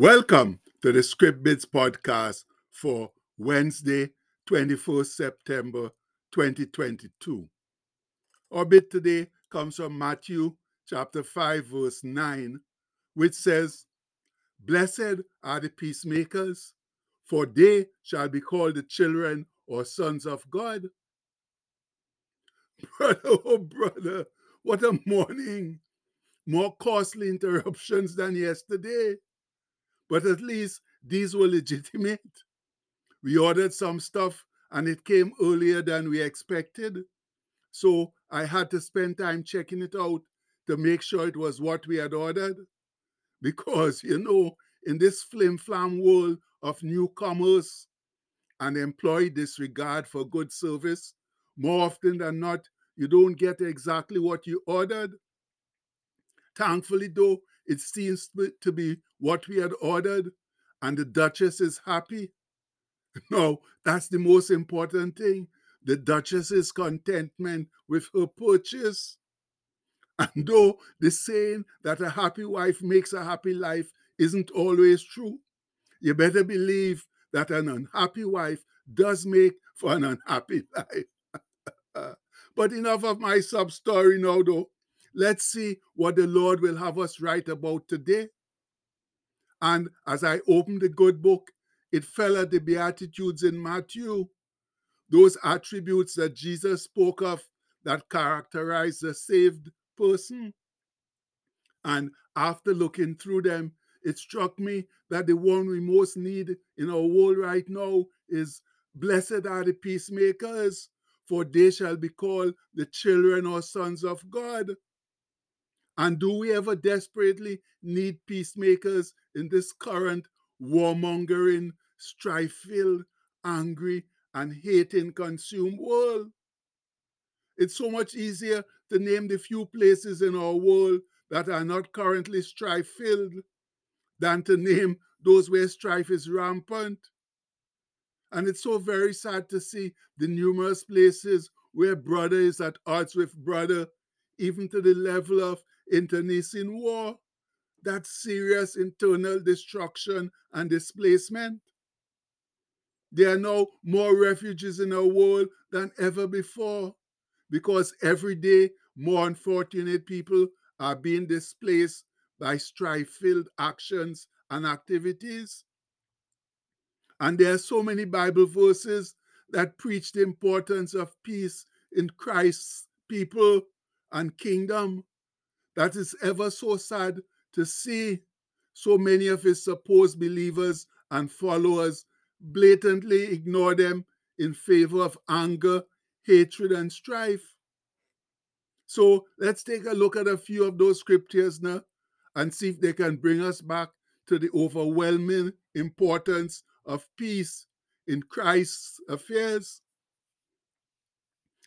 Welcome to the Script Bits podcast for Wednesday, 21st September 2022. Our bit today comes from Matthew chapter 5, verse 9, which says, Blessed are the peacemakers, for they shall be called the children or sons of God. Brother, oh brother, what a morning! More costly interruptions than yesterday. But at least these were legitimate. We ordered some stuff and it came earlier than we expected. So I had to spend time checking it out to make sure it was what we had ordered. Because, you know, in this flim flam world of newcomers and employee disregard for good service, more often than not, you don't get exactly what you ordered. Thankfully, though, it seems to be what we had ordered, and the Duchess is happy. No, that's the most important thing. The Duchess's contentment with her purchase. And though the saying that a happy wife makes a happy life isn't always true, you better believe that an unhappy wife does make for an unhappy life. but enough of my sub story now, though. Let's see what the Lord will have us write about today. And as I opened the good book, it fell at the Beatitudes in Matthew, those attributes that Jesus spoke of that characterize the saved person. And after looking through them, it struck me that the one we most need in our world right now is Blessed are the peacemakers, for they shall be called the children or sons of God. And do we ever desperately need peacemakers in this current warmongering, strife filled, angry, and hating consumed world? It's so much easier to name the few places in our world that are not currently strife filled than to name those where strife is rampant. And it's so very sad to see the numerous places where brother is at odds with brother, even to the level of internecine war, that serious internal destruction and displacement. There are now more refugees in our world than ever before because every day more unfortunate people are being displaced by strife filled actions and activities. And there are so many Bible verses that preach the importance of peace in Christ's people and kingdom that is ever so sad to see so many of his supposed believers and followers blatantly ignore them in favor of anger, hatred, and strife. So let's take a look at a few of those scriptures now and see if they can bring us back to the overwhelming importance of peace in Christ's affairs.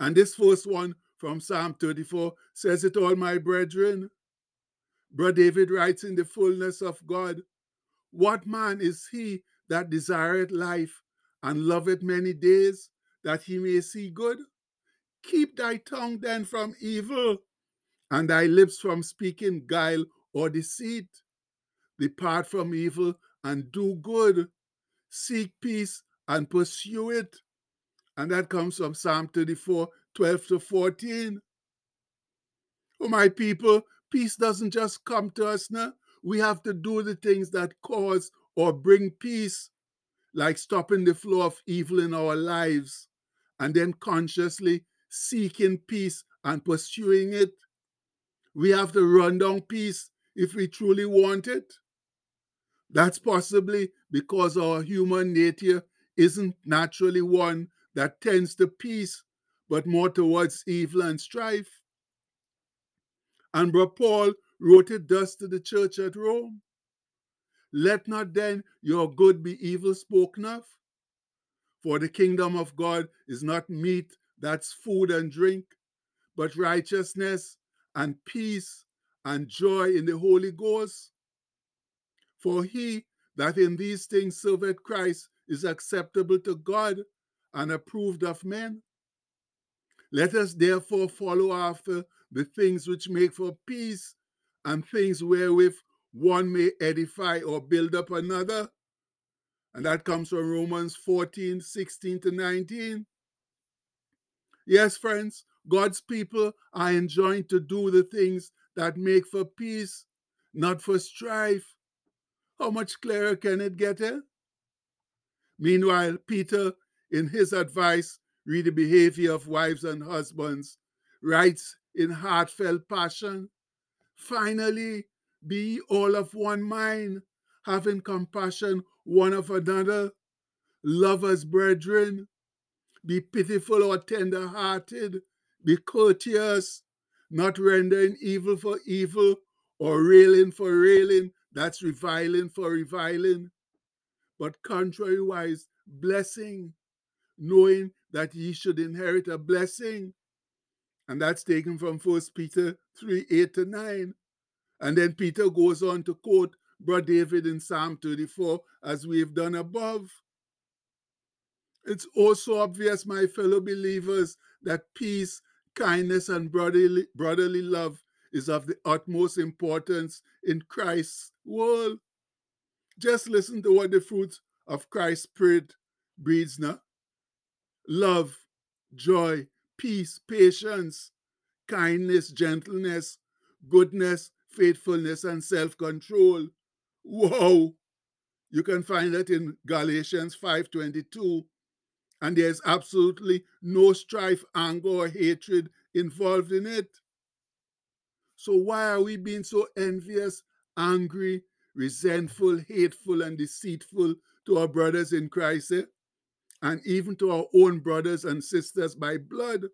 And this first one from Psalm 34 says it all, my brethren. Brother David writes in the fullness of God, What man is he that desireth life and loveth many days, that he may see good? Keep thy tongue then from evil, and thy lips from speaking guile or deceit. Depart from evil and do good. Seek peace and pursue it. And that comes from Psalm 34, 12 to 14. Oh, my people, peace doesn't just come to us now. We have to do the things that cause or bring peace, like stopping the flow of evil in our lives and then consciously seeking peace and pursuing it. We have to run down peace if we truly want it. That's possibly because our human nature isn't naturally one that tends to peace but more towards evil and strife. And Paul wrote it thus to the church at Rome Let not then your good be evil spoken of, for the kingdom of God is not meat that's food and drink, but righteousness and peace and joy in the Holy Ghost. For he that in these things serveth Christ is acceptable to God and approved of men. Let us therefore follow after the things which make for peace and things wherewith one may edify or build up another. And that comes from Romans 14, 16 to 19. Yes, friends, God's people are enjoined to do the things that make for peace, not for strife. How much clearer can it get? Eh? Meanwhile, Peter, in his advice, read the behavior of wives and husbands, writes in heartfelt passion Finally, be all of one mind, having compassion one of another, love as brethren, be pitiful or tender hearted, be courteous, not rendering evil for evil or railing for railing, that's reviling for reviling, but contrariwise, blessing, knowing that ye should inherit a blessing. And that's taken from First Peter 3 8 to 9. And then Peter goes on to quote Brother David in Psalm 34, as we've done above. It's also obvious, my fellow believers, that peace, kindness, and brotherly, brotherly love is of the utmost importance in Christ's world. Just listen to what the fruit of Christ's Spirit breeds now love, joy, peace, patience, kindness, gentleness, goodness, faithfulness, and self control. Whoa! You can find that in Galatians 5:22. And there's absolutely no strife, anger, or hatred involved in it. So why are we being so envious, angry, resentful, hateful, and deceitful to our brothers in Christ, eh? And even to our own brothers and sisters by blood?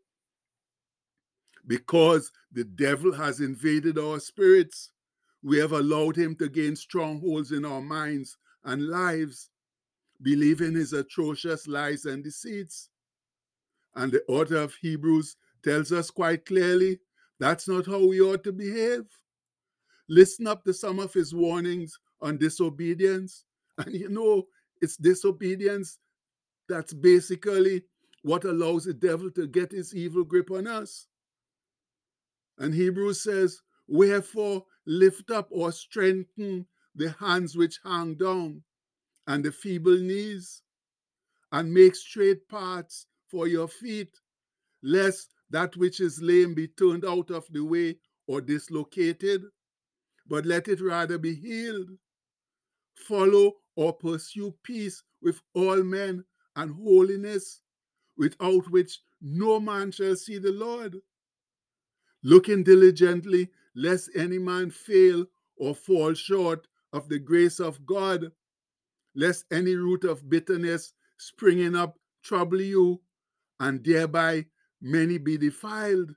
Because the devil has invaded our spirits. We have allowed him to gain strongholds in our minds and lives, believing his atrocious lies and deceits. And the author of Hebrews tells us quite clearly that's not how we ought to behave. Listen up to some of his warnings on disobedience. And you know, it's disobedience that's basically what allows the devil to get his evil grip on us. And Hebrews says, Wherefore lift up or strengthen the hands which hang down and the feeble knees, and make straight paths for your feet, lest that which is lame be turned out of the way or dislocated, but let it rather be healed. Follow or pursue peace with all men and holiness, without which no man shall see the Lord. Looking diligently, lest any man fail or fall short of the grace of God, lest any root of bitterness springing up trouble you, and thereby many be defiled.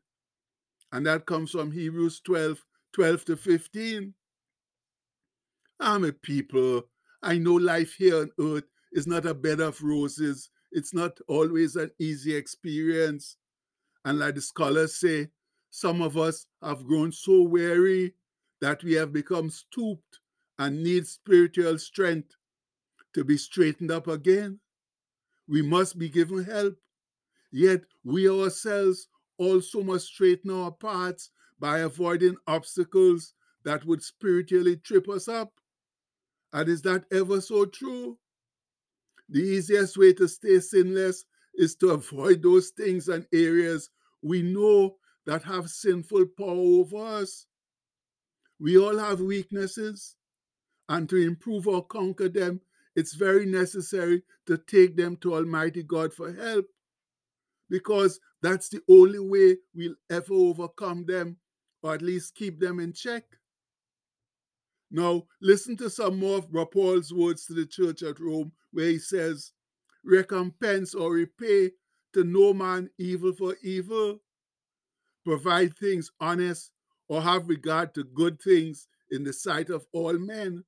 And that comes from Hebrews 12 12 to 15. I'm a people. I know life here on earth is not a bed of roses. It's not always an easy experience. And like the scholars say, some of us have grown so weary that we have become stooped and need spiritual strength to be straightened up again. We must be given help. Yet we ourselves also must straighten our paths by avoiding obstacles that would spiritually trip us up. And is that ever so true? The easiest way to stay sinless is to avoid those things and areas we know that have sinful power over us. We all have weaknesses, and to improve or conquer them, it's very necessary to take them to Almighty God for help because that's the only way we'll ever overcome them or at least keep them in check. Now, listen to some more of Paul's words to the church at Rome, where he says, Recompense or repay to no man evil for evil provide things honest, or have regard to good things in the sight of all men.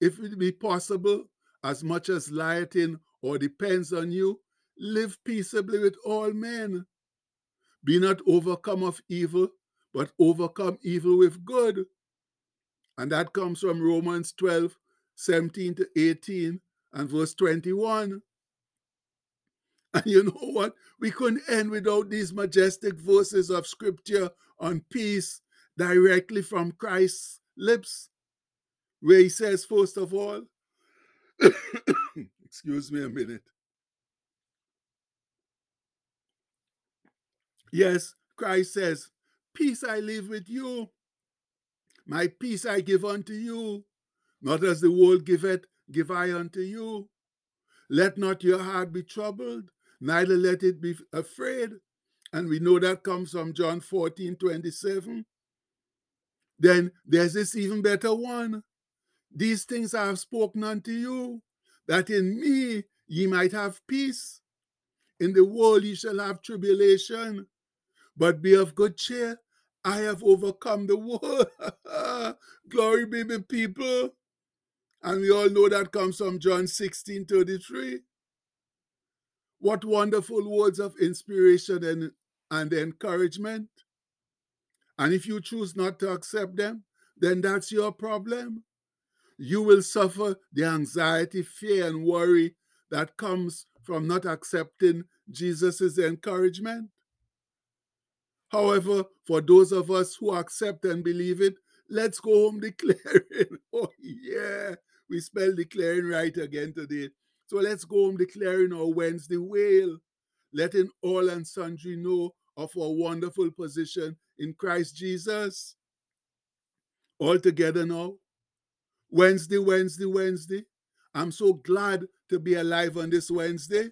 If it be possible, as much as lieth in or depends on you, live peaceably with all men. Be not overcome of evil, but overcome evil with good. And that comes from Romans 12, 17 to 18, and verse 21. And you know what? We couldn't end without these majestic verses of scripture on peace directly from Christ's lips. where he says, first of all, excuse me a minute. Yes, Christ says, Peace I leave with you, my peace I give unto you, not as the world giveth, give I unto you. Let not your heart be troubled, neither let it be afraid. And we know that comes from John 14 27. Then there's this even better one. These things I have spoken unto you, that in me ye might have peace. In the world ye shall have tribulation, but be of good cheer. I have overcome the world. Glory be the people. And we all know that comes from John 16 33. What wonderful words of inspiration and, and encouragement. And if you choose not to accept them, then that's your problem. You will suffer the anxiety, fear, and worry that comes from not accepting Jesus' encouragement. However, for those of us who accept and believe it, let's go home declaring. Oh, yeah, we spell declaring right again today. So let's go home declaring our Wednesday wail, letting all and sundry know of our wonderful position in Christ Jesus. All together now. Wednesday, Wednesday, Wednesday. I'm so glad to be alive on this Wednesday.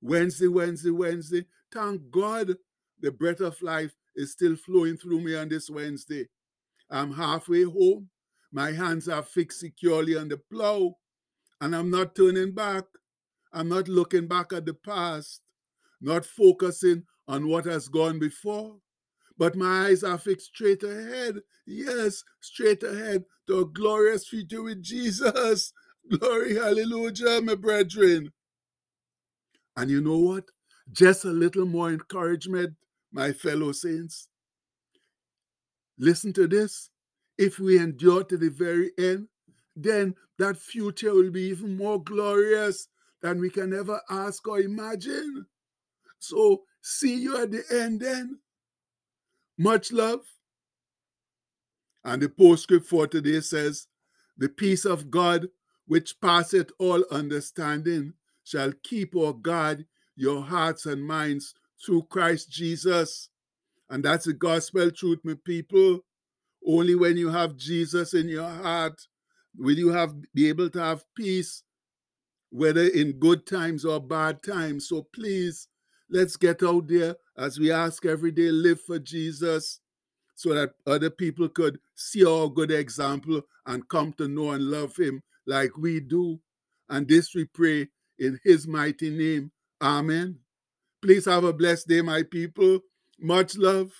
Wednesday, Wednesday, Wednesday. Thank God the breath of life is still flowing through me on this Wednesday. I'm halfway home. My hands are fixed securely on the plow, and I'm not turning back. I'm not looking back at the past, not focusing on what has gone before, but my eyes are fixed straight ahead. Yes, straight ahead to a glorious future with Jesus. Glory, hallelujah, my brethren. And you know what? Just a little more encouragement, my fellow saints. Listen to this. If we endure to the very end, then that future will be even more glorious than we can ever ask or imagine. So, see you at the end then. Much love. And the postscript for today says, The peace of God, which passeth all understanding, shall keep or guard your hearts and minds through Christ Jesus. And that's the gospel truth, my people. Only when you have Jesus in your heart will you have be able to have peace, whether in good times or bad times. So please Let's get out there as we ask every day, live for Jesus so that other people could see our good example and come to know and love him like we do. And this we pray in his mighty name. Amen. Please have a blessed day, my people. Much love.